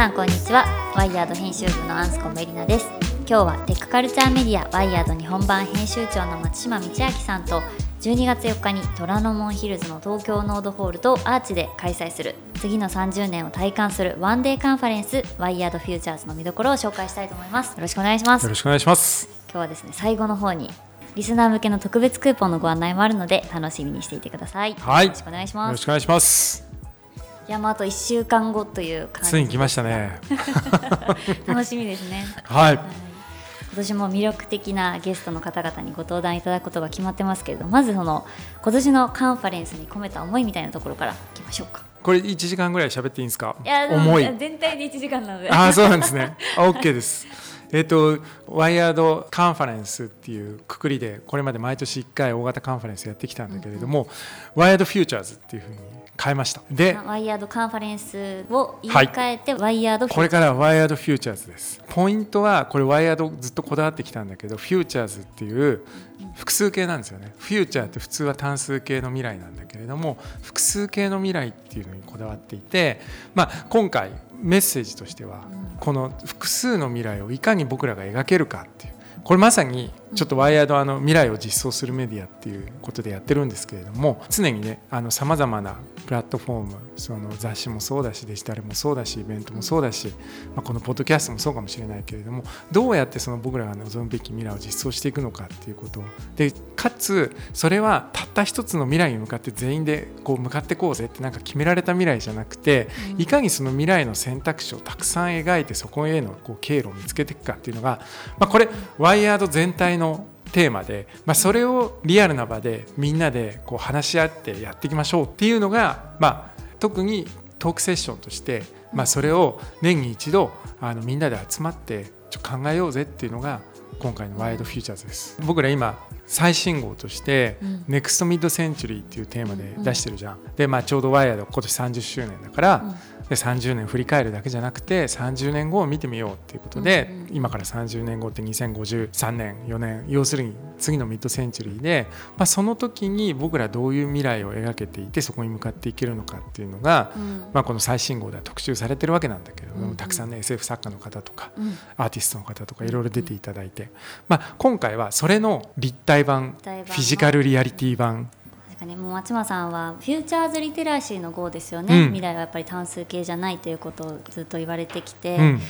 皆さんこんにちは WIRED 編集部のアンスコメリナです今日はテックカルチャーメディア WIRED 日本版編集長の松島倫明さんと12月8日に虎ノ門ヒルズの TOKYO NODE HALL と ARCH で開催する次の30年を体感するワンデーカンファレンスワイヤードフューチャーズの見どころを紹介したいと思いますよろしくお願いしますよろしくお願いします今日はですね最後の方にリスナー向けの特別クーポンのご案内もあるので楽しみにしていてください。はい、よろしくお願いします。よろしくお願いします。いや、まあ、あと1週間後という感じついに来ましたね。楽しみですね。はい。今年も魅力的なゲストの方々にご登壇いただくことが決まってますけれどまずその今年のカンファレンスに込めた思いみたいなところからいきましょうかこれ1時間ぐらい喋っていいんですか？いやでも重い。全体で1時間なのでああ、そうなんですね。あ OK です。えっ、と、ワイヤードカンファレンスっていうくくりで、これまで毎年1回大型カンファレンスやってきたんだけれども、ワイヤードフューチャーズっていうふうに変えました。で、 WIRED カンファレンスを言い換えて、ワイヤードフューチャーズこれからはワイヤードフューチャーズです。ポイントは、これ WIRED ずっとこだわってきたんだけど、フューチャーズっていう複数形なんですよね。フューチャーって普通は単数形の未来なんだけれども、複数形の未来っていうのにこだわっていて、まあ、今回メッセージとしては、この複数の未来をいかに僕らが描けるかっていう。これまさにちょっと WIRED あの未来を実装するメディアっていうことでやってるんですけれども常にねさまざまなプラットフォームその雑誌もそうだしデジタルもそうだしイベントもそうだし、まあ、このポッドキャストもそうかもしれないけれどもどうやってその僕らが望むべき未来を実装していくのかっていうことでかつそれはたった一つの未来に向かって全員でこう向かってこうぜってなんか決められた未来じゃなくていかにその未来の選択肢をたくさん描いてそこへのこう経路を見つけていくかっていうのが、まあ、これワイヤード全体のテーマで、まあ、それをリアルな場でみんなでこう話し合ってやっていきましょうっていうのが、まあ、特にトークセッションとして、まあ、それを年に一度あのみんなで集まってちょ考えようぜっていうのが今回のワイドフューチャーズです。僕ら今最新号として、 Next Mid-Century っていうテーマで出してるじゃん、で、まあ、ちょうど WIRED 今年30周年だから、で30年振り返るだけじゃなくて30年後を見てみようっていうことで、今から30年後って2053、4年要するに次のミッドセンチュリーで、まあ、その時に僕らどういう未来を描けていてそこに向かっていけるのかっていうのが、まあ、この最新号では特集されてるわけなんだけれども、たくさんね SF 作家の方とか、アーティストの方とかいろいろ出ていただいて、まあ、今回はそれの立体版フィジカルリアリティ版かね、もう松間さんはフューチャーズリテラシーの号ですよね、うん。未来はやっぱり単数形じゃないということをずっと言われてきて、うん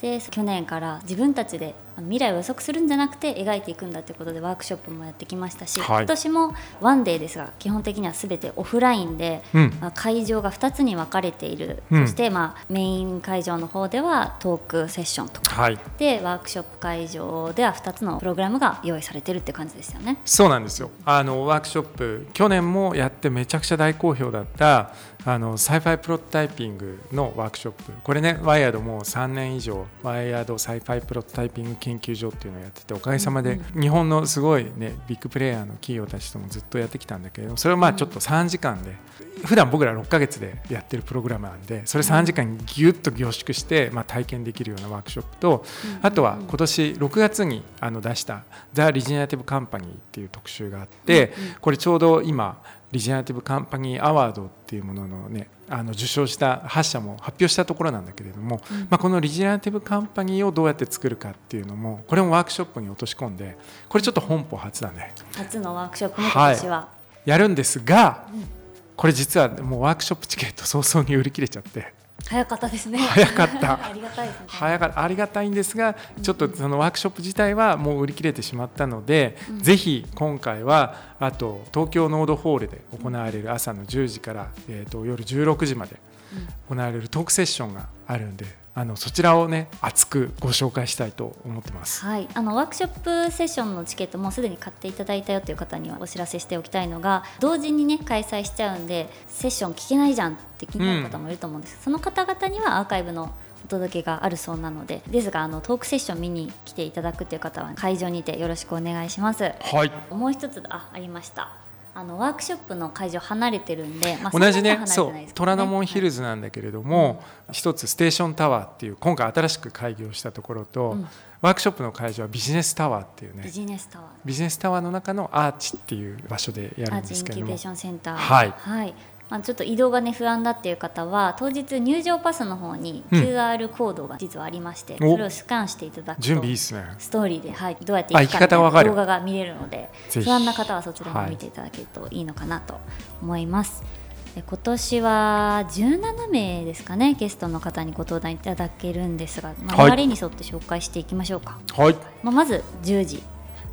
で去年から自分たちで未来を予測するんじゃなくて描いていくんだということでワークショップもやってきましたし、はい。今年もワンデーですが基本的には全てオフラインで、うん。まあ、会場が2つに分かれている、うん。そして、まあ、メイン会場の方ではトークセッションとか。はい。でワークショップ会場では2つのプログラムが用意されてるって感じですよね。そうなんですよ。あのワークショップ去年もやってめちゃくちゃ大好評だったあの Sci-Fi プロトタイピングのワークショップ。これね WIRED もう3年以上 WIRED Sci-Fi プロトタイピング研究所っていうのをやってておかげさまで日本のすごいねビッグプレイヤーの企業たちともずっとやってきたんだけれどもそれをまあちょっと3時間で普段僕ら6ヶ月でやってるプログラムなんでそれ3時間にギュッと凝縮してまあ体験できるようなワークショップとあとは今年6月にあの出した「ザ・リジェネラティブ・カンパニー」っていう特集があってこれちょうど今リジェネラティブ・カンパニー・アワードっていうもののねあの受賞した8社も発表したところなんだけれども、まあ、このリジェネラティブ・カンパニーをどうやって作るかっていうのもこれもワークショップに落とし込んでこれちょっと本邦初だね。初のワークショップも今年は、やるんですがこれ実はもうワークショップチケット早々に売り切れちゃって。早かった ですね。早かった。ありがたいですね。早かありがたいんですがちょっとそのワークショップ自体はもう売り切れてしまったので、ぜひ今回はあと東京ノードホールで行われる朝の10時から、えー、と夜16時まで行われるトークセッションがあるんであのそちらをね熱くご紹介したいと思ってます。はい、あのワークショップセッションのチケットもすでに買っていただいたよという方にはお知らせしておきたいのが同時にね開催しちゃうんでセッション聞けないじゃんって気になる方もいると思うんです、その方々にはアーカイブのお届けがあるそうなのでですがあのトークセッション見に来ていただくという方は会場にてよろしくお願いします。はい。もう一つあありましたあのワークショップの会場離れてるんで、まあ同じねそう虎ノ門ヒルズなんだけれども、一つステーションタワーっていう今回新しく開業したところと、うん。ワークショップの会場はビジネスタワーっていうね。ビジネスタワー。ビジネスタワーの中のアーチっていう場所でやるんアーチインキュベーションセンター。はいまあ、ちょっと移動がね不安だっていう方は当日入場パスの方にうん。QR コードが実はありまして、お。それをスキャンしていただくと準備いいっすね。ストーリーで、はい、どうやってあ行くか行き方がわか動画が見れるので不安な方はそちらも見ていただけるといいのかなと思います。で今年は17名ですかねゲストの方にご登壇いただけるんですが、まあ、はい。流れに沿って紹介していきましょうか、はい。まあ、まず10時。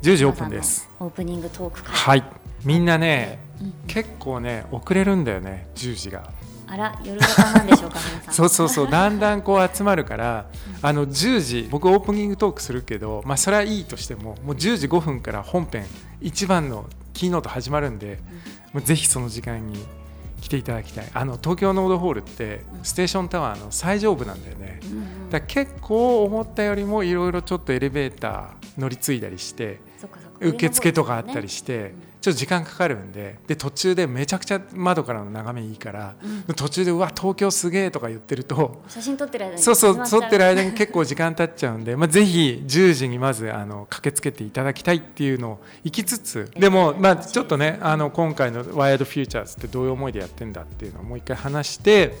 10時オープンです。オープニングトークから、はいみんなね、うん。結構ね遅れるんだよね10時が。あら夜型なんでしょうか皆さん。そうそうそうだんだんこう集まるからあの10時僕オープニングトークするけどまあそれはいいとしてももう10時5分から本編一番のキーノート始まるんでもうぜひその時間に来ていただきたい。あの東京ノードホールってステーションタワーの最上部なんだよね。うんうん。だ結構思ったよりもいろいろちょっとエレベーター乗り継いだりして受付とかあったりして、うんちょっと時間かかるんでで途中でめちゃくちゃ窓からの眺めいいから、うん。途中で「うわ東京すげえ」とか言ってると写真撮ってる間にそうそう撮ってる間に結構時間経っちゃうんで、まあ、ぜひ10時にまずあの駆けつけていただきたいっていうのを行きつつでも、まあ、ちょっとねあの今回の「ワイヤードフューチャーズ」ってどういう思いでやってんだっていうのをもう一回話して、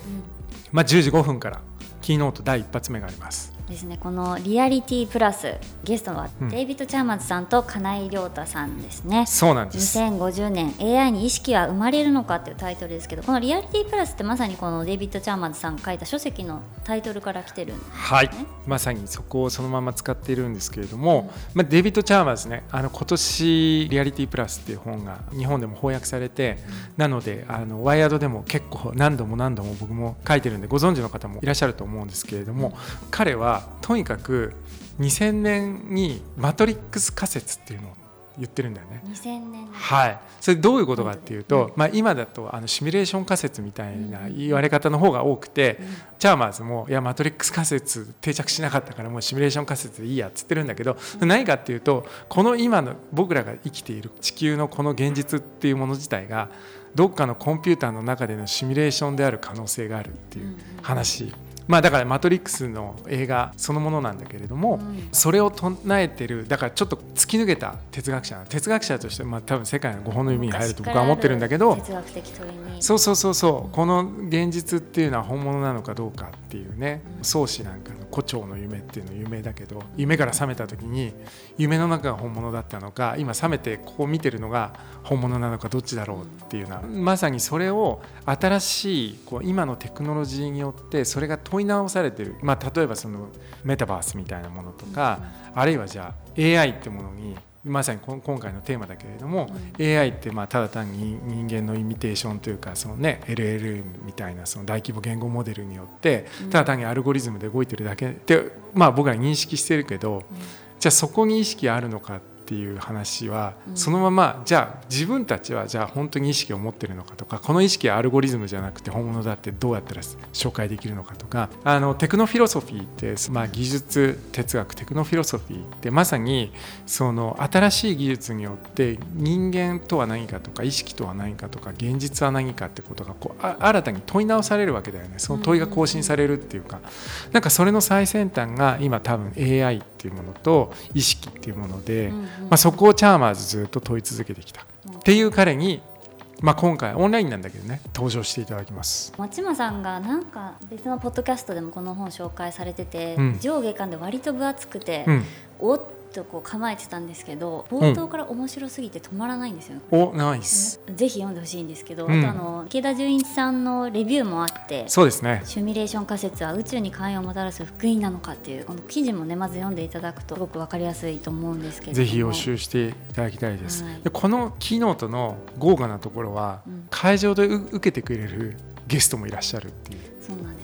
まあ、10時5分からキーノート第一発目があります。ですねこのリアリティプラスゲストはうん。デイビッド・チャーマンズさんと金井亮太さんですね、そうなんです。2050年 AI に意識は生まれるのかっていうタイトルですけどこのリアリティプラスってまさにこのデイビッド・チャーマンズさんが書いた書籍のタイトルから来てるんですはい。ね、まさにそこをそのまま使っているんですけれども、まあ、デイビッド・チャーマーズねあの今年「リアリティプラス」っていう本が日本でも翻訳されて、なのであのワイヤードでも結構何度も何度も僕も書いてるんでご存知の方もいらっしゃると思うんですけれども、彼はとにかく2000年に「マトリックス仮説」っていうのを言ってるんだよね。2000年はい、それどういうことかっていうと、まあ、今だとあのシミュレーション仮説みたいな言われ方の方が多くて、チャーマーズもいやマトリックス仮説定着しなかったからもうシミュレーション仮説でいいやっつってるんだけど、何かっていうとこの今の僕らが生きている地球のこの現実っていうもの自体がどっかのコンピューターの中でのシミュレーションである可能性があるっていう話。まあ、だから「マトリックス」の映画そのものなんだけれども、うん。それを唱えてるだからちょっと突き抜けた哲学者哲学者として、まあ、多分世界の5本の指に入ると僕は思ってるんだけど哲学的問いに。そうそうそうそう。この現実っていうのは本物なのかどうかっていうね宗師なんかの胡蝶の夢っていうの有名だけど夢から覚めた時に夢の中が本物だったのか今覚めてここを見てるのが本物なのかどっちだろうっていうのはまさにそれを新しいこう今のテクノロジーによってそれが問い直されてる、まあ、例えばそのメタバースみたいなものとかあるいはじゃあ AI ってものにまさに今回のテーマだけれども、AI ってまあただ単に人間のイミテーションというかその、ね、LLM みたいなその大規模言語モデルによってただ単にアルゴリズムで動いてるだけって、まあ、僕ら認識してるけど、じゃあそこに意識あるのかっていう話は、そのままじゃあ自分たちはじゃあ本当に意識を持ってるのかとかこの意識はアルゴリズムじゃなくて本物だってどうやったら紹介できるのかとかあのテクノフィロソフィーって、まあ、技術哲学テクノフィロソフィーってまさにその新しい技術によって人間とは何かとか意識とは何かとか現実は何かってことがこうあ新たに問い直されるわけだよね。その問いが更新されるっていうか。なんかそれの最先端が今多分 AI っていうものと意識っていうもので、うんうん。まあ、そこをチャーマーズずっと問い続けてきた。っていう彼に、まあ、今回オンラインなんだけどね登場していただきます。松間さんがなんか別のポッドキャストでもこの本紹介されてて、うん上下巻で割と分厚くて、うん、おっとこう構えてたんですけど冒頭から面白すぎて止まらないんですよ、おナイス。ぜひ読んでほしいんですけど、うん。あとあの池田純一さんのレビューもあってそうですね。シミュレーション仮説は宇宙に関与をもたらす福音なのかっていうこの記事もねまず読んでいただくとすごく分かりやすいと思うんですけれども。ぜひ予習していただきたいです、はい。でこのキーノートの豪華なところは、うん。会場でう受けてくれるゲストもいらっしゃるっていう。そうなんです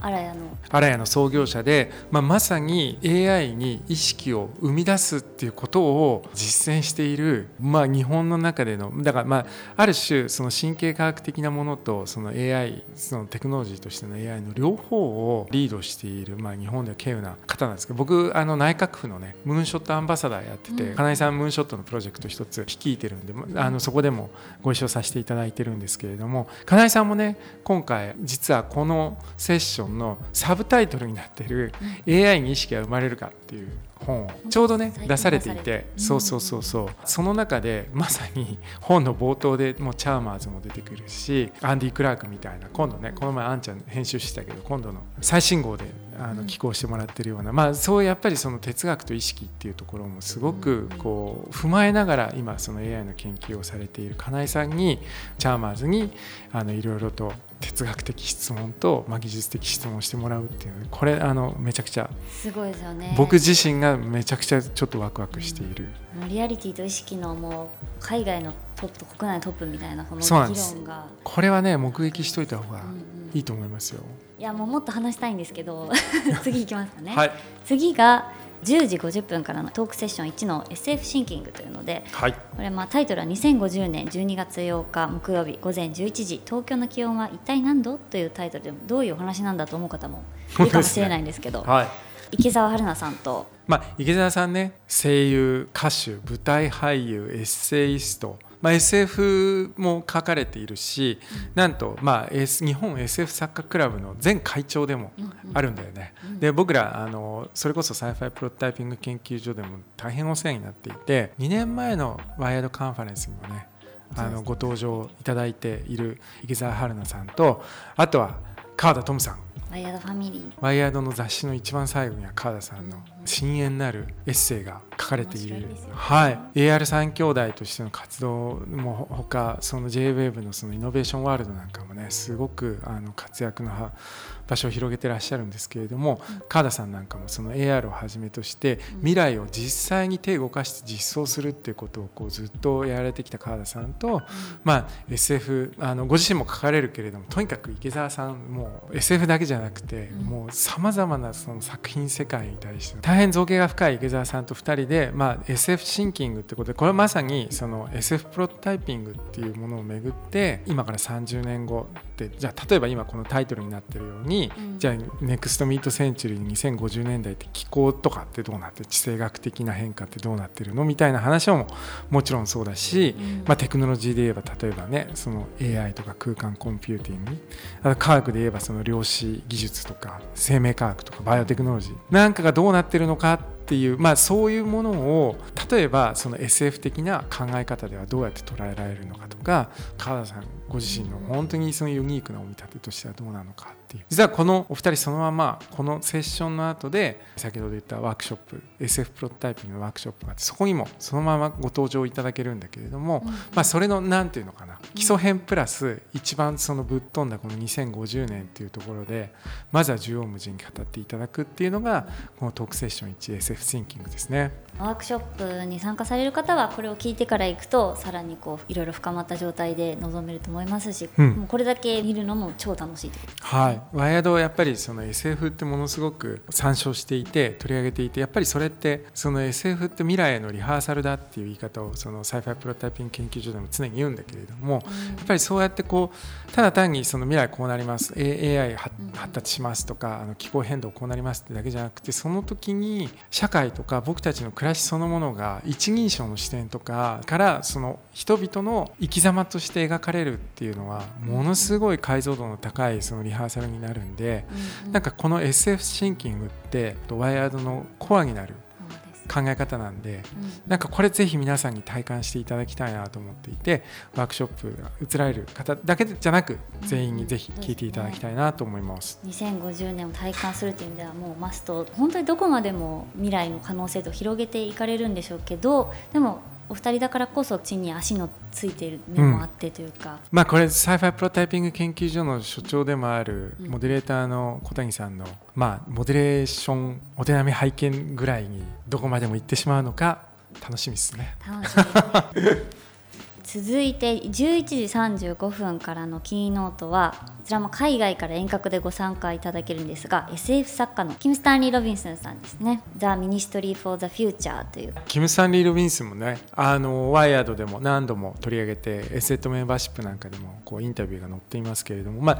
よねあらやの。アラヤの創業者で、まあ、まさに AI に意識を生み出すっていうことを実践している、まあ、日本の中でのだから、まあ、ある種その神経科学的なものとその AI そのテクノロジーとしての AI の両方をリードしている、まあ、日本では稀有な方なんですけど僕あの内閣府のねムーンショットアンバサダーやってて、うん。金井さんムーンショットのプロジェクト一つ率いてるんでまあのそこでもご一緒させていただいてるんですけれども金井さんもね今回実はこのセッションのサブタイトルになっている AI に意識が生まれるかっていう本をちょうどね出されていてそうそうそうそう。その中でまさに本の冒頭でもうチャーマーズも出てくるしアンディ・クラークみたいな今度ねこの前あんちゃん編集してたけど今度の最新号であの寄稿してもらってるようなまあそうやっぱりその哲学と意識っていうところもすごくこう踏まえながら今その AI の研究をされている金井さんにチャーマーズにあのいろいろと哲学的質問と、まあ、技術的質問をしてもらうっていうこれあのめちゃくちゃすごいですよね。僕自身がめちゃくちゃちょっとワクワクしている、もうリアリティと意識のもう海外のトップ国内のトップみたいなこの議そうなんです。論がこれはね目撃しといた方がうんうん。いいと思いますよ。いやもうもっと話したいんですけど 次行きますかね、はい、次が10時50分からのトークセッション1の SF シンキングというのではい、これまあタイトルは2050年12月8日木曜日午前11時東京の気温は一体何度というタイトルでどういうお話なんだと思う方も いるかもしれないんですけどはい。池澤春菜さんとまあ、池澤さんね声優歌手舞台俳優エッセイスト、まあ、SF も書かれているし、なんと、まあ、S 日本 SF 作家クラブの前会長でもあるんだよね。で僕らあのそれこそサイファイプロトタイピング研究所でも大変お世話になっていて2年前のワイヤードカンファレンスにもねあのご登場いただいている池澤春菜さんとあとは川田トムさん。ワイヤードファミリー。ワイヤードの雑誌の一番最後には川田さんの深遠なるエッセイが書かれている。いね。はい、AR3 兄弟としての活動もほかその JWAVE のそのイノベーションワールドなんかもねすごくあの活躍のは場所を広げてらっしゃるんですけれども、川田さんなんかもその AR をはじめとして未来を実際に手を動かして実装するっていうことをこうずっとやられてきた川田さんと、まあ、SF あのご自身も書かれるけれどもとにかく池澤さんもう SF だけじゃなくて、もうさまざまなその作品世界に対して大変造形が深い池澤さんと2人で、まあ、SF シンキングってことでこれはまさにその SF プロトタイピングっていうものをめぐって今から30年後ってじゃあ例えば今このタイトルになってるように、うん。じゃあネクストミートセンチュリー2050年代って気候とかってどうなって地政学的な変化ってどうなってるのみたいな話ももちろんそうだし、うん。まあ、テクノロジーで言えば例えばねその AI とか空間コンピューティングあと科学で言えばその量子技術とか生命科学とかバイオテクノロジーなんかがどうなってるのかっていう、まあ、そういうものを例えばその SF 的な考え方ではどうやって捉えられるのかとか川田さんご自身の本当にそのユニークなお見立てとしてはどうなのかっていう。実はこのお二人そのままこのセッションの後で先ほど言ったワークショップ SF プロトタイピングのワークショップがあってそこにもそのままご登場いただけるんだけれども、まあ、それの何ていうのかな基礎編プラス一番そのぶっ飛んだこの2050年っていうところでまずは縦横無尽に語っていただくっていうのがこのトークセッション 1SF シンキングですね。ワークショップに参加される方はこれを聞いてから行くとさらにこういろいろ深まった状態で臨めると思いますし、うん。もうこれだけ見るのも超楽しいとはい、ワイヤードはやっぱりその SF ってものすごく参照していて取り上げていてやっぱりそれってその SF って未来へのリハーサルだっていう言い方をそのサイファイプロトタイピング研究所でも常に言うんだけれども、やっぱりそうやってこうただ単にその未来こうなります。A- AI は発達しますとかあの気候変動こうなりますってだけじゃなくてその時に社会とか僕たちの暮らしそのものが一人称の視点とかからその人々の生き様として描かれるっていうのはものすごい解像度の高いそのリハーサルになるんで、なんかこの SF シンキングってワイヤードのコアになる考え方なんでうん。なんかこれぜひ皆さんに体感していただきたいなと思っていてワークショップが移られる方だけじゃなく全員にぜひ聞いていただきたいなと思います。2050年を体感するという意味ではもうマスト。本当にどこまでも未来の可能性と広げていかれるんでしょうけどでもお二人だからこそ地に足のついている面もあってというか、まあこれサイファイプロトタイピング研究所の所長でもあるうん。モデレーターの小谷さんのまあモデレーションお手並み拝見ぐらいにどこまでも行ってしまうのか楽しみですね。楽しみ続いて11時35分からのキーノートはこちらも海外から遠隔でご参加いただけるんですが SF 作家のキム・スタンリー・ロビンソンさんですね「The Ministry for the Future」という。キム・サンリー・ロビンスもねあのワイヤードでも何度も取り上げてエセットメンバーシップなんかでもこうインタビューが載っていますけれども、まあ、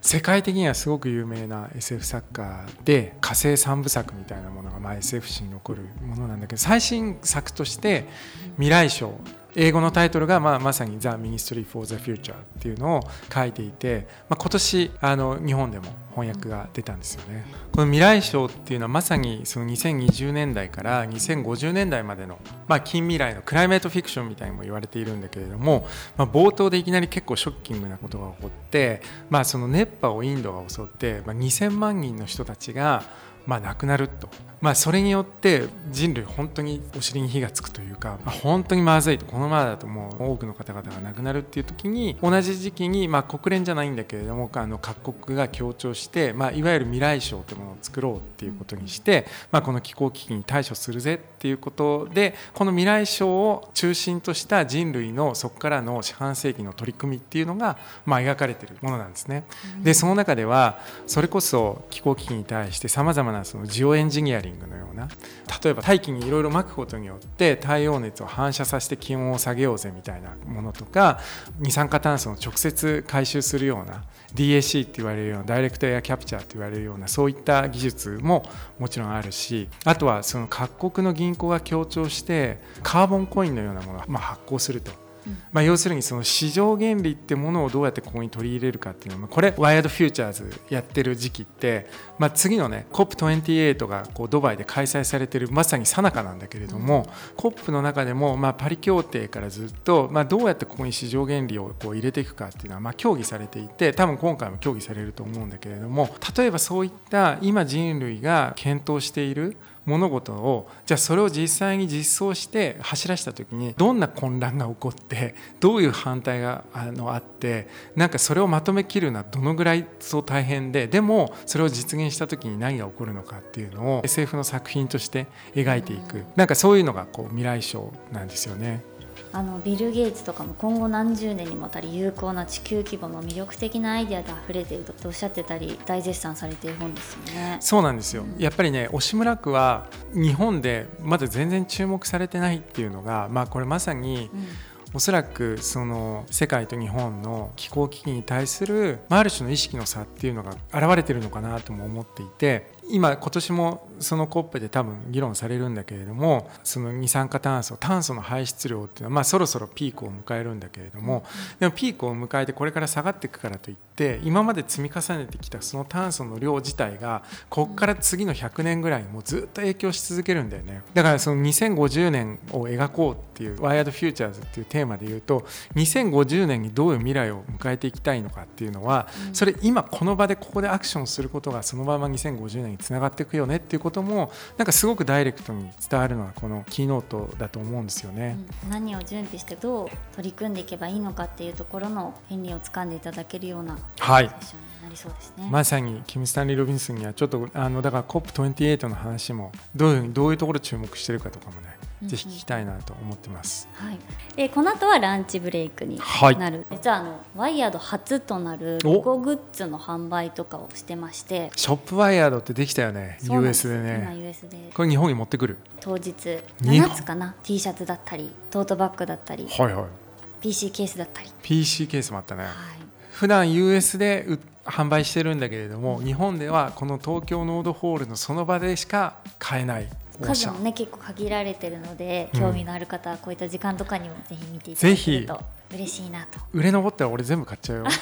世界的にはすごく有名な SF 作家で火星三部作みたいなものが、まあ、SF 史に残るものなんだけど最新作として「未来賞」英語のタイトルが、まあ、まさに「The Ministry for the Future」っていうのを書いていて、まあ、今年あの日本でも翻訳が出たんですよね。この未来賞っていうのはまさにその2020年代から2050年代までの、まあ、近未来のクライメートフィクションみたいにも言われているんだけれども、まあ、冒頭でいきなり結構ショッキングなことが起こって、まあ、その熱波をインドが襲って、まあ、2000万人の人たちがまあ、亡くなると、まあ、それによって人類本当にお尻に火がつくというか、まあ、本当にまずいとこのままだともう多くの方々が亡くなるっていう時に同じ時期に、まあ、国連じゃないんだけれどもあの各国が協調して、まあ、いわゆる未来賞というものを作ろうっていうことにして、まあ、この気候危機に対処するぜっていうことでこの未来賞を中心とした人類のそこからの四半世紀の取り組みっていうのが、まあ、描かれているものなんですね。でその中ではそれこそ気候危機に対してさまざまなそのジオエンジニアリングのような例えば大気にいろいろまくことによって太陽熱を反射させて気温を下げようぜみたいなものとか二酸化炭素を直接回収するような DAC って言われるようなダイレクトエアキャプチャーって言われるようなそういった技術ももちろんあるしあとはその各国の銀行が協調してカーボンコインのようなものを発行すると。まあ、要するにその市場原理ってものをどうやってここに取り入れるかっていうの。はこれワイヤードフューチャーズやってる時期って、まあ、次のね COP28 がこうドバイで開催されてるまさにさなかなんだけれども、うん、COP の中でもまあパリ協定からずっとまあどうやってここに市場原理をこう入れていくかっていうのはまあ協議されていて多分今回も協議されると思うんだけれども例えばそういった今人類が検討している物事をじゃあそれを実際に実装して走らせた時にどんな混乱が起こって どういう反対があのあってなんかそれをまとめきるのはどのぐらいそう大変ででもそれを実現した時に何が起こるのかっていうのを SF の作品として描いていくなんかそういうのがこう未来賞なんですよね。あのビル・ゲイツとかも今後何十年にもわたり有効な地球規模の魅力的なアイデアで溢れているとおっしゃってたり大絶賛されている本ですよね。そうなんですよ、うん、やっぱりね押村区は日本でまだ全然注目されてないっていうのが、まあ、これまさに、うん。おそらくその世界と日本の気候危機に対する、あ、る種の意識の差っていうのが現れてるのかなとも思っていて今今年もその COP で多分議論されるんだけれどもその二酸化炭素炭素の排出量っていうのはまあそろそろピークを迎えるんだけれどもでもピークを迎えてこれから下がっていくからといって今まで積み重ねてきたその炭素の量自体がここから次の100年ぐらいもうずっと影響し続けるんだよね。だからその2050年を描こうっていう「ワイヤード・フューチャーズ」っていうテーマで言うと2050年にどういう未来を迎えていきたいのかっていうのはそれ今この場でここでアクションすることがそのまま2050年につながっていくよねっていうこともなんかすごくダイレクトに伝わるのはこのキーノートだと思うんですよね、うん、何を準備してどう取り組んでいけばいいのかっていうところの権利を掴んでいただけるようなはい。まさにキム・スタンリー・ロビンスンにはちょっとあのだから COP28 の話もどういうどういうところ注目してるかとかもねぜひ聞きたいなと思ってます。はい。でこの後はランチブレイクになる。はい、実はあのワイヤード初となるロゴグッズの販売とかをしてまして。ショップワイヤードってできたよね。US でね。今 US で。これ日本に持ってくる。当日7つかな。T シャツだったり、トートバッグだったり。はいはい。PC ケースだったり。PC ケースもあったね。はい。普段 US で販売してるんだけれども、日本ではこの東京ノードホールのその場でしか買えない数もね結構限られてるので興味のある方はこういった時間とかにもぜひ見ていただけると嬉しいなと。売れ残ったら俺全部買っちゃうよ。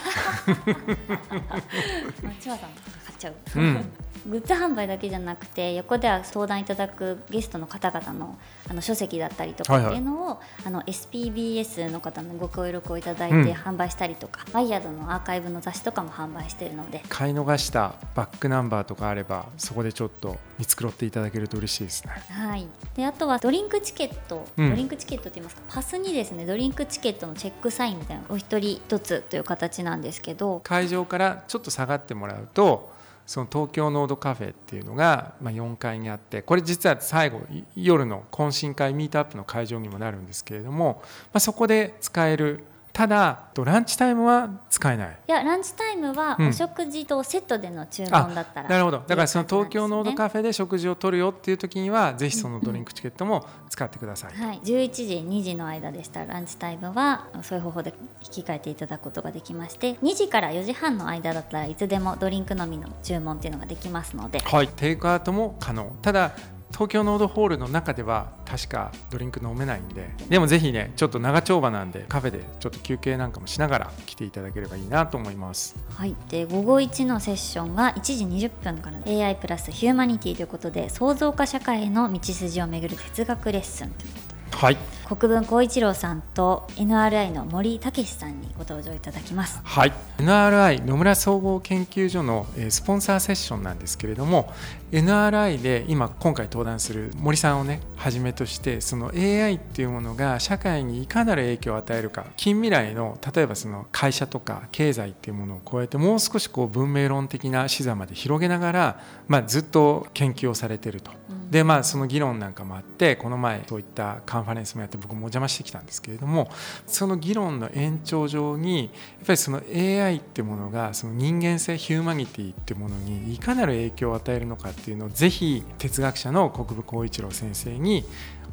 千葉さん買っちゃう、うんグッズ販売だけじゃなくて横では相談いただくゲストの方々のあの書籍だったりとかっていうのを、はいはい、あの SPBS の方のご協力をいただいて販売したりとか、うん、ワイヤードのアーカイブの雑誌とかも販売しているので。買い逃したバックナンバーとかあればそこでちょっと見繕っていただけると嬉しいですね。はい、であとはドリンクチケット、うん、ドリンクチケットといいますか？パスにですねドリンクチケットのチェックサインみたいなお一人一つという形なんですけど。会場からちょっと下がってもらうとその TOKYO NODE CAFE っていうのが、4階にあってこれ実は最後夜の懇親会ミートアップの会場にもなるんですけれども、まあ、そこで使えるただランチタイムは使えない。いやランチタイムはお食事とセットでの注文だったら、うん、なるほど。だからその東京ノードカフェで食事をとるよっていう時にはぜひそのドリンクチケットも使ってください、はい、11時2時の間でしたランチタイムはそういう方法で引き換えていただくことができまして2時から4時半の間だったらいつでもドリンクのみの注文っていうのができますので。はい。テイクアウトも可能。ただ東京ノードホールの中では確かドリンク飲めないんででもぜひねちょっと長丁場なんでカフェでちょっと休憩なんかもしながら来ていただければいいなと思います。はい、で午後1のセッションが1時20分から AI プラスヒューマニティということで創造化社会への道筋をめぐる哲学レッスン。というはい。国分光一郎さんと NRI の森武さんにご登場いただきます。はい。NRI 野村総合研究所のえースポンサーセッションなんですけれども NRI で今今回登壇する森さんをねはじめとしてその AI っていうものが社会にいかなる影響を与えるか近未来の例えばその会社とか経済っていうものを超えてもう少しこう文明論的な視座まで広げながら、まあ、ずっと研究をされてると。でまあその議論なんかもあってこの前そういったカンファレンスもやって僕もお邪魔してきたんですけれどもその議論の延長上にやっぱりその AI ってものがその人間性ヒューマニティってものにいかなる影響を与えるのかっていうのをぜひ哲学者の国分光一郎先生に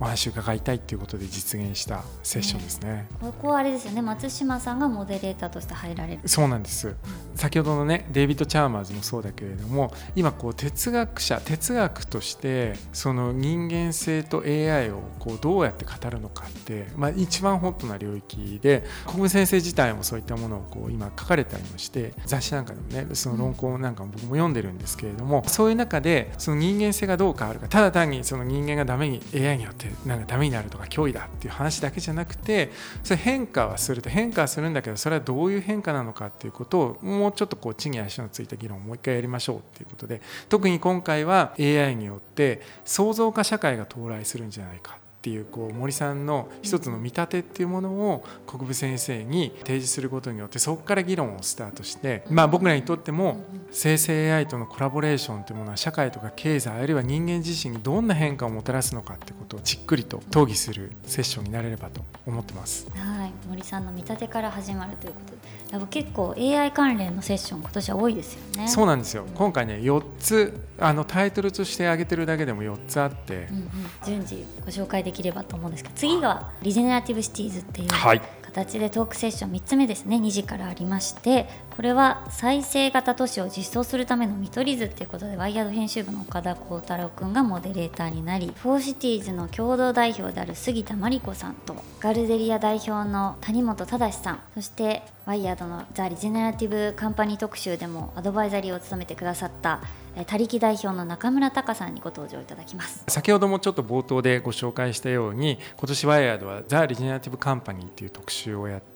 お話を伺いたいということで実現したセッションですね。ここはあれですよね。松島さんがモデレーターとして入られる。そうなんです。先ほどのねデイビッド・チャーマーズもそうだけれども今こう哲学者哲学としてその人間性と AI をこうどうやって語るのかって、まあ、一番ホットな領域で国分先生自体もそういったものをこう今書かれたりもして雑誌なんかでもねその論考なんかも僕も読んでるんですけれどもそういう中でその人間性がどう変わるかただ単にその人間がダメに AI によってなんかダメになるとか脅威だっていう話だけじゃなくてそれ変化はすると変化はするんだけどそれはどういう変化なのかっていうことをもうちょっとこう地に足のついた議論をもう一回やりましょうっていうことで特に今回は AI によって創造化社会が到来するんじゃないかっていうこう森さんの一つの見立てっていうものを国分先生に提示することによってそこから議論をスタートして、まあ、僕らにとっても生成 AI とのコラボレーションというものは社会とか経済あるいは人間自身にどんな変化をもたらすのかってことをじっくりと討議するセッションになれればと思ってます。はい。森さんの見立てから始まるということでやっぱ結構 AI 関連のセッション今年は多いですよね。そうなんですよ。今回ね4つあのタイトルとして挙げてるだけでも4つあって。うんうん、順次ご紹介できればと思うんですけど次がリジェネラティブシティーズっていうはい形でトークセッション3つ目ですね。2時からありましてこれは再生型都市を実装するための見取り図っていうことでワイヤード編集部の岡田弘太郎くんがモデレーターになり for Cities の共同代表である杉田真理子さんとガルデリア代表の谷本正さんそして WIRED のザ・リジェネラティブカンパニー特集でもアドバイザリーを務めてくださった他力代表の中村隆さんにご登場いただきます。先ほどもちょっと冒頭でご紹介したように今年ワイヤードはザ・リジェネラティブ・カンパニーっていう特集をやって、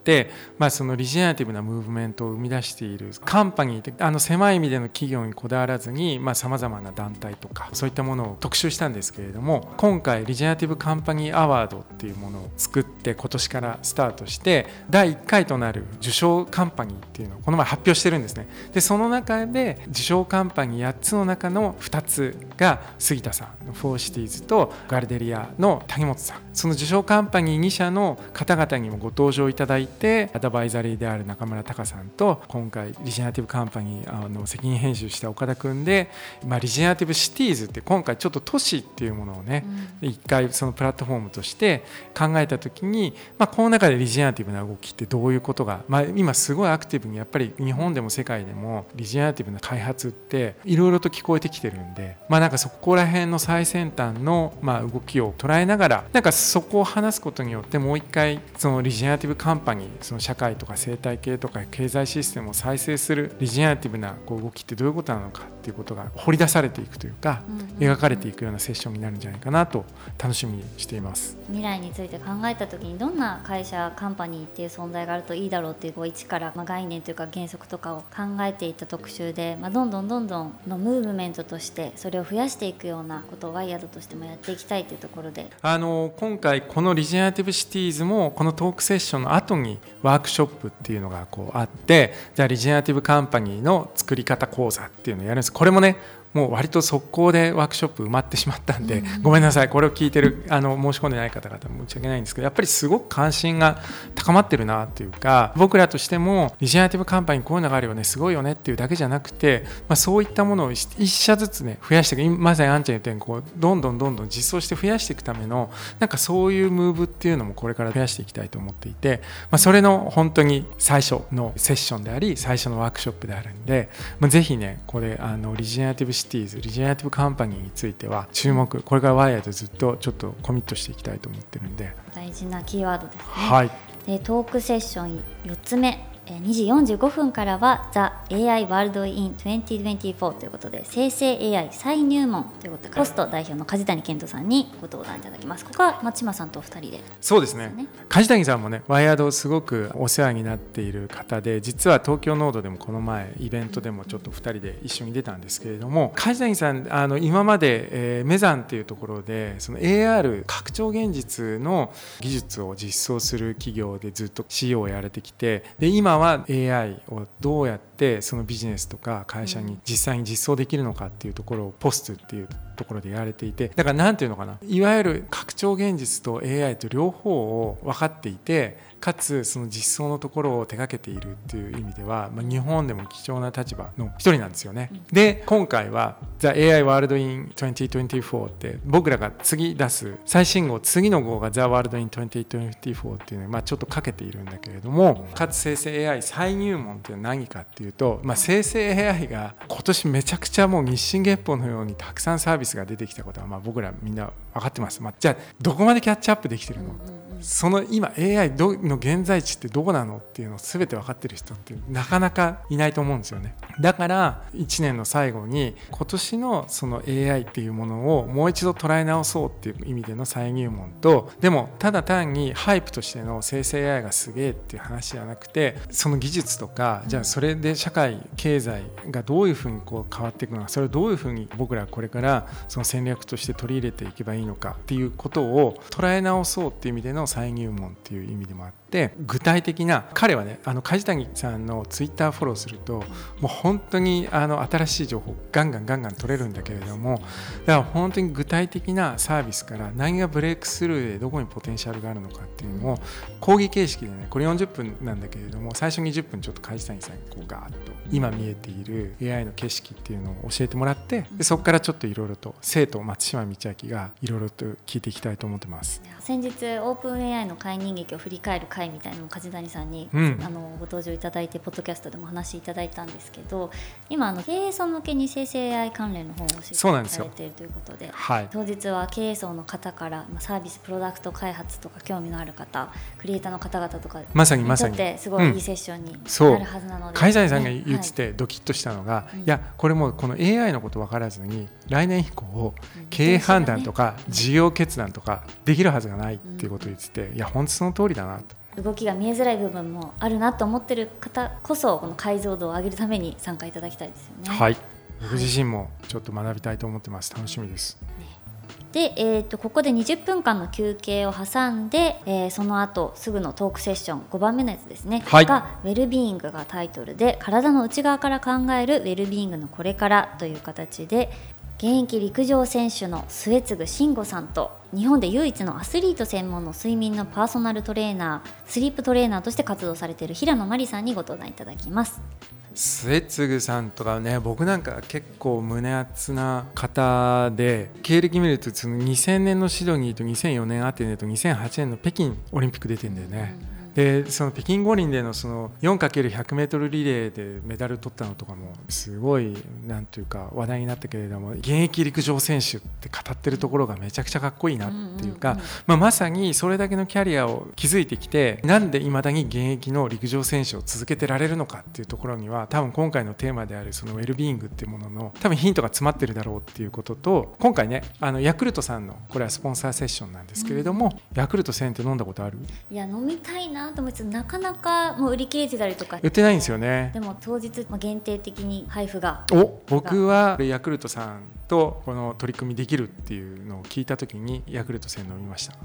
まあ、そのリジェネラティブなムーブメントを生み出しているカンパニーってあの狭い意味での企業にこだわらずにさまざ、まな団体とかそういったものを特集したんですけれども今回リジェネラティブ・カンパニー・アワードっていうものを作って今年からスタートして第1回となる受賞カンパニーっていうのをこの前発表してるんですね。でその中で受賞カンパニー8つの中の2つが杉田さんの for Cities とガルデリアの谷本さん。その受賞カンパニー2社の方々にもご登場いただいてアドバイザリーである中村隆さんと今回リジェネラティブカンパニーあの責任編集した岡田君で、まあ、リジェネラティブシティーズって今回ちょっと都市っていうものをね、一回そのプラットフォームとして考えた時に、まあ、この中でリジェネラティブな動きってどういうことが、まあ、今すごいアクティブにやっぱり日本でも世界でもリジェネラティブな開発っていろいろと聞こえてきてるんで、まあ、なんかそこら辺の最先端のまあ動きを捉えながらなんかそこを話すことによってもう一回そのリジェネラティブカンパニーその社会とか生態系とか経済システムを再生するリジェネラティブなこう動きってどういうことなのかっていうことが掘り出されていくというか描かれていくようなセッションになるんじゃないかなと楽しみにしています。未来について考えた時にどんな会社カンパニーっていう存在があるといいだろうっていうこう一から、まあ、概念というか原則とかを考えていった特集で、まあ、どんどんどんどんのムーブメントとしてそれを増やしていくようなことをワイヤードとしてもやっていきたいというところであの今回このリジェネラティブシティーズもこのトークセッションの後にワークショップっていうのがこうあってじゃあリジェネラティブカンパニーの作り方講座っていうのをやるんです。これもねもう割と速攻でワークショップ埋まってしまったんで、ごめんなさいこれを聞いてるあの申し込んでない方々申し訳ないんですけどやっぱりすごく関心が高まってるなっていうか僕らとしてもリジェネラティブカンパニーこういうのがあるよねすごいよねっていうだけじゃなくて、まあ、そういったものを一社ずつね増やしていくまさにあんちゃん言ったようにこうどんどんどんどん実装して増やしていくためのなんかそういうムーブっていうのもこれから増やしていきたいと思っていて、まあ、それの本当に最初のセッションであり最初のワークショップであるんで、まあ、ぜひねこれあのリジェネラティブシシティーズリジェネラティブカンパニーについては注目。これからワイヤーでずっとちょっとコミットしていきたいと思ってるんで。大事なキーワードですね。はい。でトークセッション4つ目。えー2時45分からは「The AI World in 2024」ということで生成 AI 再入門ということでポスト代表の梶谷健人さんにご登壇いただきます。ここは松島さんとお二人で。そうですね。ね。梶谷さんもねワイヤードすごくお世話になっている方で実は東京ノードでもこの前イベントでもちょっと2人で一緒に出たんですけれども梶谷さんあの今まで、えーメザンっていうところでその AR 拡張現実の技術を実装する企業でずっと CEO をやられてきてで今は AI をどうやってそのビジネスとか会社に実際に実装できるのかっていうところをポストっていうところでやられていてだから何ていうのかな。いわゆる拡張現実と AI と両方を分かっていてかつその実装のところを手掛けているっていう意味では、まあ、日本でも貴重な立場の一人なんですよね。で今回は「The AI World in 2024」って僕らが次出す最新号次の号が「The World in 2024」っていうのに、まあ、ちょっとかけているんだけれどもかつ生成 AI 再入門っていうのは何かっていうと、まあ、生成 AI が今年めちゃくちゃもう日進月歩のようにたくさんサービスが出てきたことは、まあ、僕らみんな分かってます、まあ、じゃあどこまでキャッチアップできてるの、その今 AI どの現在地ってどこなのっていうのを全て分かってる人ってなかなかいないと思うんですよね。だから1年の最後に今年のその AI っていうものをもう一度捉え直そうっていう意味での再入門とでもただ単にハイプとしての生成 AI がすげえっていう話じゃなくてその技術とかじゃあそれで社会経済がどういうふうにこう変わっていくのかそれをどういうふうに僕らこれからその戦略として取り入れていけばいいのかっていうことを捉え直そうっていう意味での再入門っていう意味でもあって具体的な彼はねあの梶谷さんのツイッターフォローするともう本当にあの新しい情報ガンガンガンガン取れるんだけれどもだから本当に具体的なサービスから何がブレイクスルーでどこにポテンシャルがあるのかっていうのを講義形式でねこれ40分なんだけれども最初20分ちょっと梶谷さんにこうガーッと今見えている AI の景色っていうのを教えてもらってでそこからちょっといろいろと生徒松島道明がいろいろと聞いていきたいと思ってます。先日オープン AI の解任劇を振り返る会みたいなのを梶谷さんに、うん。あのご登場いただいてポッドキャストでもお話しいただいたんですけど今あの経営層向けに生成 AI 関連の本を出版されているということではい。当日は経営層の方からまあサービスプロダクト開発とか興味のある方クリエイターの方々とかまさにまさに。にとってすごいいいセッションになるはずなので、梶谷さんがね言ってはいてドキッとしたのが、うんいやこれもうこの AI のこと分からずに来年以降うん経営判断とかうん。事業決断とかできるはずがないっていうことを言ってていや本当その通りだなと動きが見えづらい部分もあるなと思ってる方こそこの解像度を上げるために参加いただきたいですよね。はい。僕自身もちょっと学びたいと思ってます。楽しみです。で、えー、とここで20分間の休憩を挟んで、えーその後すぐのトークセッション5番目のやつですね、はい。が「ウェルビーイング」がタイトルで体の内側から考えるウェルビーイングのこれからという形で現役陸上選手の末次慎吾さんと日本で唯一のアスリート専門の睡眠のパーソナルトレーナースリープトレーナーとして活動されている平野真理さんにご登壇いただきます。末次さんとかね僕なんか結構胸熱な方で経歴見るとその2000年のシドニーと2004年アテネと2008年の北京オリンピック出てんだよね。でその北京五輪でのその 4×100m リレーでメダル取ったのとかもすごいなんというか話題になったけれども現役陸上選手って語ってるところがめちゃくちゃかっこいいなっていうか、まあ、まさにそれだけのキャリアを築いてきてなんでいまだに現役の陸上選手を続けてられるのかっていうところには多分今回のテーマであるそのウェルビーイングっていうものの多分ヒントが詰まってるだろうっていうことと今回ねあのヤクルトさんのこれはスポンサーセッションなんですけれども、ヤクルト1000って飲んだことある？いや飲みたいなと思いつつなかなかもう売り切れてたりとか。売ってないんですよね。でも当日まあ限定的に配布が。お僕はヤクルトさんとこの取り組みできるっていうのを聞いた時にヤクルト1000飲みました。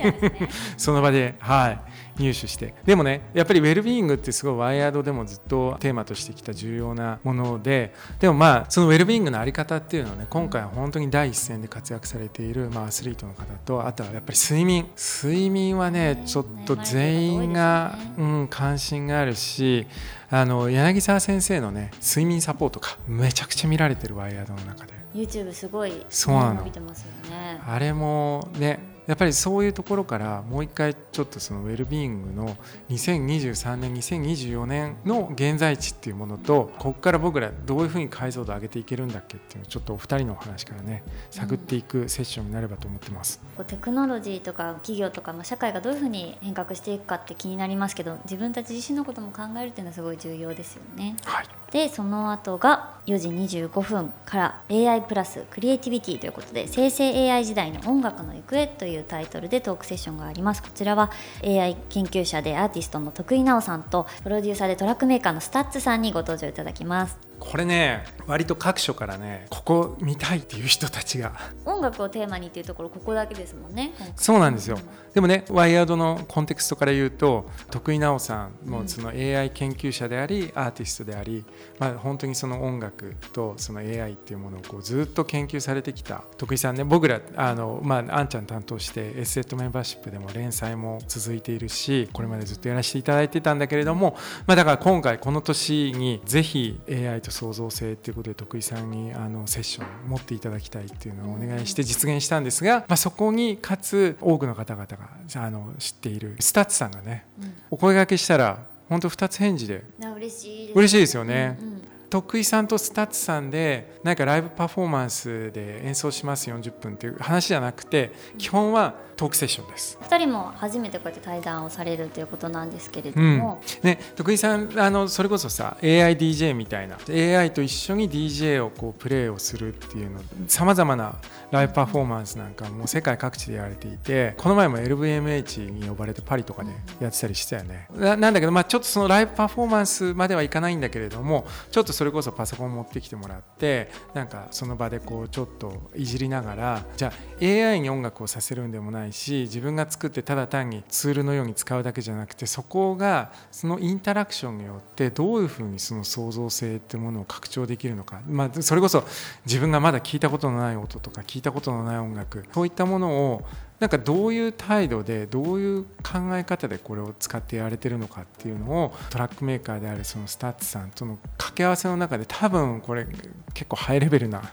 その場で、はい、入手して。でもねやっぱりウェルビーイングってすごいワイヤードでもずっとテーマとしてきた重要なものででもまあそのウェルビーイングのあり方っていうのはね今回は本当に第一線で活躍されている、まあ、アスリートの方とあとはやっぱり睡眠。睡眠はねねちょっと全員が、うん、関心があるしあの柳沢先生のね睡眠サポートかめちゃくちゃ見られてるワイヤードの中で。YouTube すごい、ね、そうなの。伸びてますよね。あれもねやっぱりそういうところからもう一回ちょっとそのウェルビーイングの2023年2024年の現在地っていうものとここから僕らどういうふうに解像度上げていけるんだっけっていうのをちょっとお二人のお話からね探っていくセッションになればと思ってます。こうテクノロジーとか企業とか、まあ、社会がどういうふうに変革していくかって気になりますけど自分たち自身のことも考えるっていうのはすごい重要ですよね。はい、でその後が4時25分から AI プラスクリエイティビティということで生成 AI 時代の音楽の行方というタイトルでトークセッションがあります。こちらは AI 研究者でアーティストの徳井直生さんとプロデューサーでトラックメーカーの STUTS さんにご登場いただきます。これね割と各所からねここ見たいっていう人たちが。音楽をテーマにっていうところここだけですもんねそうなんですよ、うん、でもね WIRED のコンテクストから言うと徳井直生さんもその AI 研究者であり、アーティストであり、まあ、本当にその音楽とその AI っていうものをこうずっと研究されてきた。徳井さんね僕らあの、まあ、あんちゃん担当して S セットメンバーシップでも連載も続いているしこれまでずっとやらせていただいてたんだけれども、まあ、だから今回この年にぜひ AI と創造性っていうことで徳井さんにあのセッション持っていただきたいっていうのをお願いして実現したんですが、まあ、そこにかつ多くの方々があの知っている STUTS さんがね、うん、お声がけしたら本当2つ返事で嬉しいです嬉しいですよね。うんうん徳井さんと STUTS さんでなんかライブパフォーマンスで演奏します40分っていう話じゃなくて基本はトークセッションです。2人も初めてこうやって対談をされるということなんですけれども、うん、ね、徳井さんあのそれこそさ AIDJ みたいな。AI と一緒に DJ をこうプレーをするっていうのさまざまなライブパフォーマンスなんかも世界各地でやられていてこの前も LVMH に呼ばれてパリとかでやってたりしてたよね。なんだけど、まあ、ちょっとそのライブパフォーマンスまではいかないんだけれどもちょっとそれこそパソコン持ってきてもらってなんかその場でこうちょっといじりながらじゃあ AI に音楽をさせるんでもないし自分が作ってただ単にツールのように使うだけじゃなくてそこがそのインタラクションによってどういうふうにその創造性っていうものを拡張できるのか、まあ、それこそ自分がまだ聞いたことのない音とか聞いたことのない音楽そういったものをなんかどういう態度でどういう考え方でこれを使ってやられてるのかっていうのをトラックメーカーであるその STUTS さんとの掛け合わせの中で多分これ結構ハイレベルな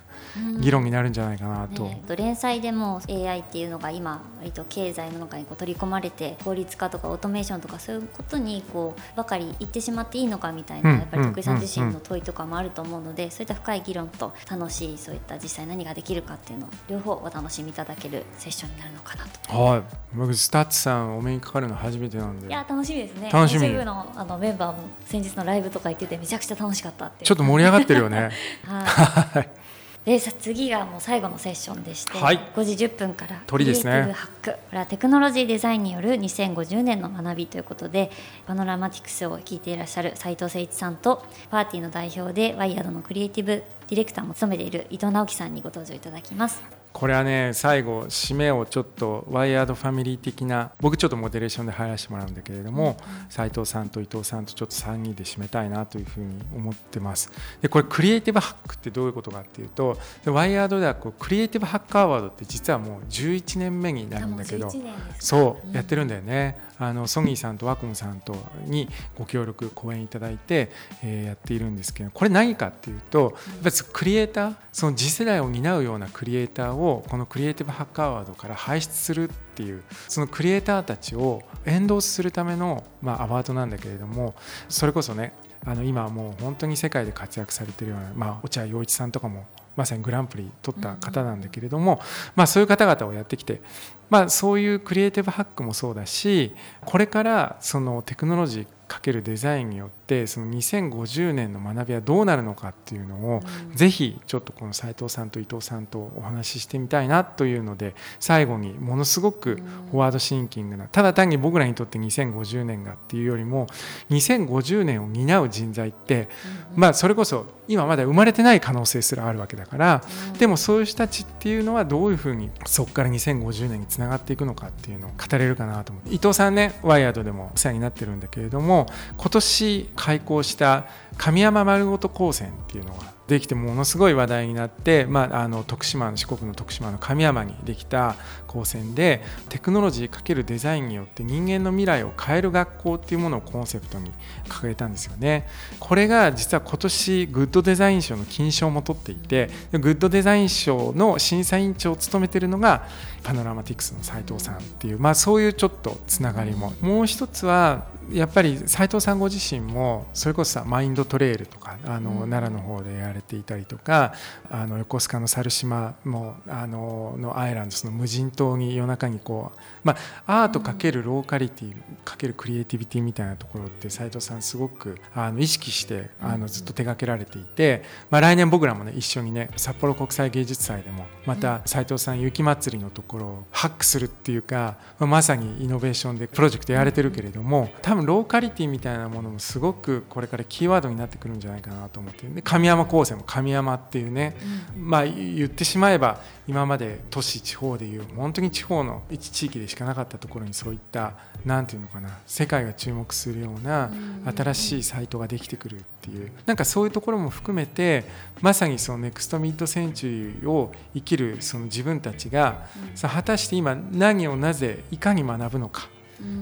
議論になるんじゃないかなと。ね、連載でも AI っていうのが今割と経済の中にこう取り込まれて効率化とかオートメーションとかそういうことにこうばかり言ってしまっていいのかみたいな、やっぱり徳井さん自身の問いとかもあると思うので、そういった深い議論と楽しいそういった実際何ができるかっていうのを両方お楽しみいただけるセッションになるのかなと。はい。僕 STUTS さんお目にかかるの初めてなんで。いや楽しみですね。楽しみ。のあのメンバーも先日のライブとか行っててめちゃくちゃ楽しかったってちょっと盛り上がってるよね。はいで次がもう最後のセッションでして、はい、5時10分からトリですね。ハック。これはテクノロジーデザインによる2050年の学びということでパノラマティクスを率いていらっしゃる齋藤精一さんとパーティーの代表で WIRED のクリエイティブディレクターも務めている伊藤直樹さんにご登場いただきますこれはね最後締めをちょっとワイヤードファミリー的な僕ちょっとモデレーションで入らせてもらうんだけれども斉、うん、藤さんと伊藤さんとちょっと3人で締めたいなというふうに思ってます。でこれクリエイティブハックってどういうことかっていうとワイヤードではこうクリエイティブハッカーアワードって実はもう11年目になるんだけどそう、やってるんだよねあのソニーさんとワコムさんとにご協力講演いただいて、えー、やっているんですけどこれ何かっていうとやっぱりクリエイターその次世代を担うようなクリエイターをこのクリエイティブハッカーアワードから輩出するっていうそのクリエイターたちをエンドースするための、まあ、アワードなんだけれどもそれこそねあの今もう本当に世界で活躍されてるような、まあ、落合陽一さんとかもまさにグランプリ取った方なんだけれども、まあ、そういう方々をやってきてまあ、そういうクリエイティブハックもそうだしこれからそのテクノロジーかけるデザインによってその2050年の学びはどうなるのかっていうのを、うん、ぜひちょっとこの斉藤さんと伊藤さんとお話ししてみたいなというので最後にものすごくフォワードシンキングなただ単に僕らにとって2050年がっていうよりも2050年を担う人材って、うん、まあそれこそ今まだ生まれてない可能性すらあるわけだから、うん、でもそういう人たちっていうのはどういうふうにそこから2050年につながっていくのかっていうのを語れるかなと思って伊藤さんねワイヤードでもお世話になってるんだけれども今年開校した神山丸ごと高専っていうのができてものすごい話題になって、まあ、あの徳島の四国の徳島の神山にできた高専でテクノロジー×デザインによって人間の未来を変える学校っていうものをコンセプトに掲げたんですよね。これが実は今年グッドデザイン賞の金賞も取っていてグッドデザイン賞の審査委員長を務めてるのがパノラマティクスの斉藤さんっていう、まあ、そういうちょっとつながりももう一つはやっぱり斉藤さんご自身もそれこそさマインドトレイルとかあの、奈良の方でやられていたりとかあの横須賀の猿島もあののアイランドその無人島に夜中にこう、まあ、アートかけるローカリティかけるクリエイティビティみたいなところって斉藤さんすごくあの意識してあのずっと手掛けられていて、まあ、来年僕らもね一緒にね札幌国際芸術祭でもまた斉藤さん雪まつりのところをハックするっていうか、まさにイノベーションでプロジェクトやられてるけれども多分分ローカリティみたいなものもすごくこれからキーワードになってくるんじゃないかなと思って。で神山高専も神山っていうね、うん、まあ言ってしまえば今まで都市地方でいう本当に地方の一地域でしかなかったところにそういった何て言うのかな世界が注目するような新しいサイトができてくるっていうなんかそういうところも含めてまさにそのネクストミッドセンチュリーを生きるその自分たちが、さ果たして今何をなぜいかに学ぶのか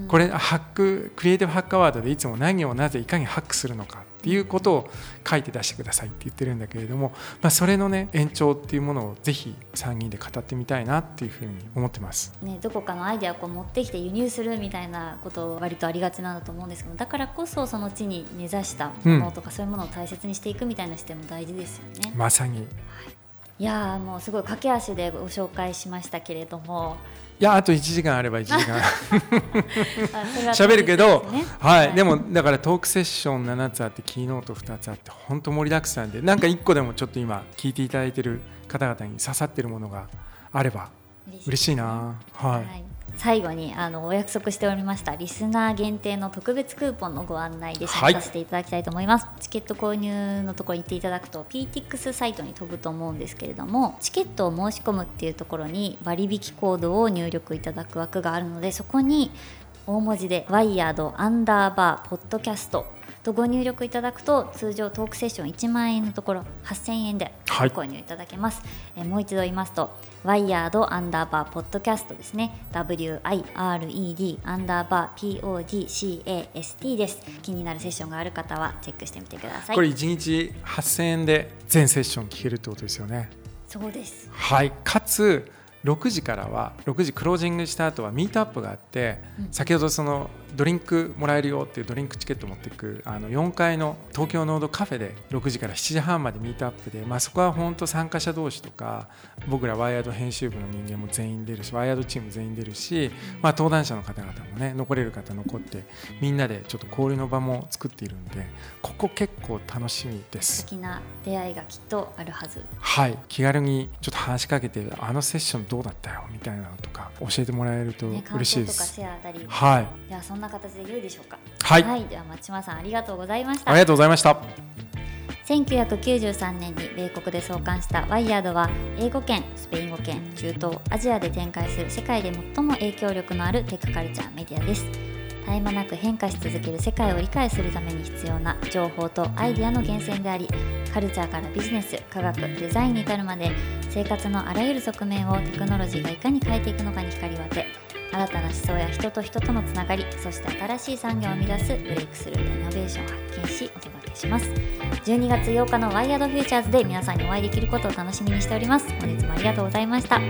これハッククリエイティブハッカーワードでいつも何をなぜいかにハックするのかっていうことを書いて出してくださいって言ってるんだけれども、まあ、それのね延長っていうものをぜひ3人で語ってみたいなっていうふうに思ってます、ね、どこかのアイデアをこう持ってきて輸入するみたいなことを割とありがちなんだと思うんですけどだからこそその地に根ざしたものとか、そういうものを大切にしていくみたいな視点も大事ですよね。まさに、はい、いやもうすごい駆け足でご紹介しましたけれどもいやあと1時間あれば1時間。喋るけど、ね、はい、はい、でもだからトークセッション7つあってキーノート2つあって本当盛りだくさんでなんか1個でもちょっと今聞いていただいてる方々に刺さってるものがあれば嬉しいな、はい、はい最後にあのお約束しておりましたリスナー限定の特別クーポンのご案内でさせていただきたいと思います、はい、チケット購入のところに行っていただくと PTX サイトに飛ぶと思うんですけれどもチケットを申し込むっていうところに割引コードを入力いただく枠があるのでそこに大文字でワイヤードアンダーバーポッドキャストとご入力いただくと通常トークセッション1万円のところ8000円でご購入いただけます、はい、えもう一度言いますとワイヤードアンダーバーポッドキャストですね。WIRED アンダーバー PODCAST です。気になるセッションがある方はチェックしてみてください。これ1日8000円で全セッション聞けるってことですよね。そうです。はい。かつ6時からは6時クロージングした後はミートアップがあって、先ほどそのドリンクもらえるよっていうドリンクチケット持っていくあの4階の TOKYO NODE カフェで6時から7時半までミートアップで、まあ、そこは本当参加者同士とか僕ら WIRED 編集部の人間も全員出るし WIRED チーム全員出るし、まあ、登壇者の方々もね残れる方残ってみんなでちょっと交流の場も作っているんでここ結構楽しみです。素敵な出会いがきっとあるはず。はい。気軽にちょっと話しかけてあのセッションどうだったよみたいなのとか教えてもらえると嬉しいです、ね、はい。ではそんな形で良いでしょうか？はい、はい、では松島さんありがとうございました。ありがとうございました。1993年に米国で創刊した WIRED は英語圏スペイン語圏中東アジアで展開する世界で最も影響力のあるテックカルチャーメディアです。絶え間なく変化し続ける世界を理解するために必要な情報とアイデアの源泉でありカルチャーからビジネス科学デザインに至るまで生活のあらゆる側面をテクノロジーがいかに変えていくのかに光を当て新たな思想や人と人とのつながりそして新しい産業を生み出すブレイクスルーやイノベーションを発見しお届けします。12月8日のワイヤードフューチャーズで皆さんにお会いできることを楽しみにしております。本日もありがとうございました。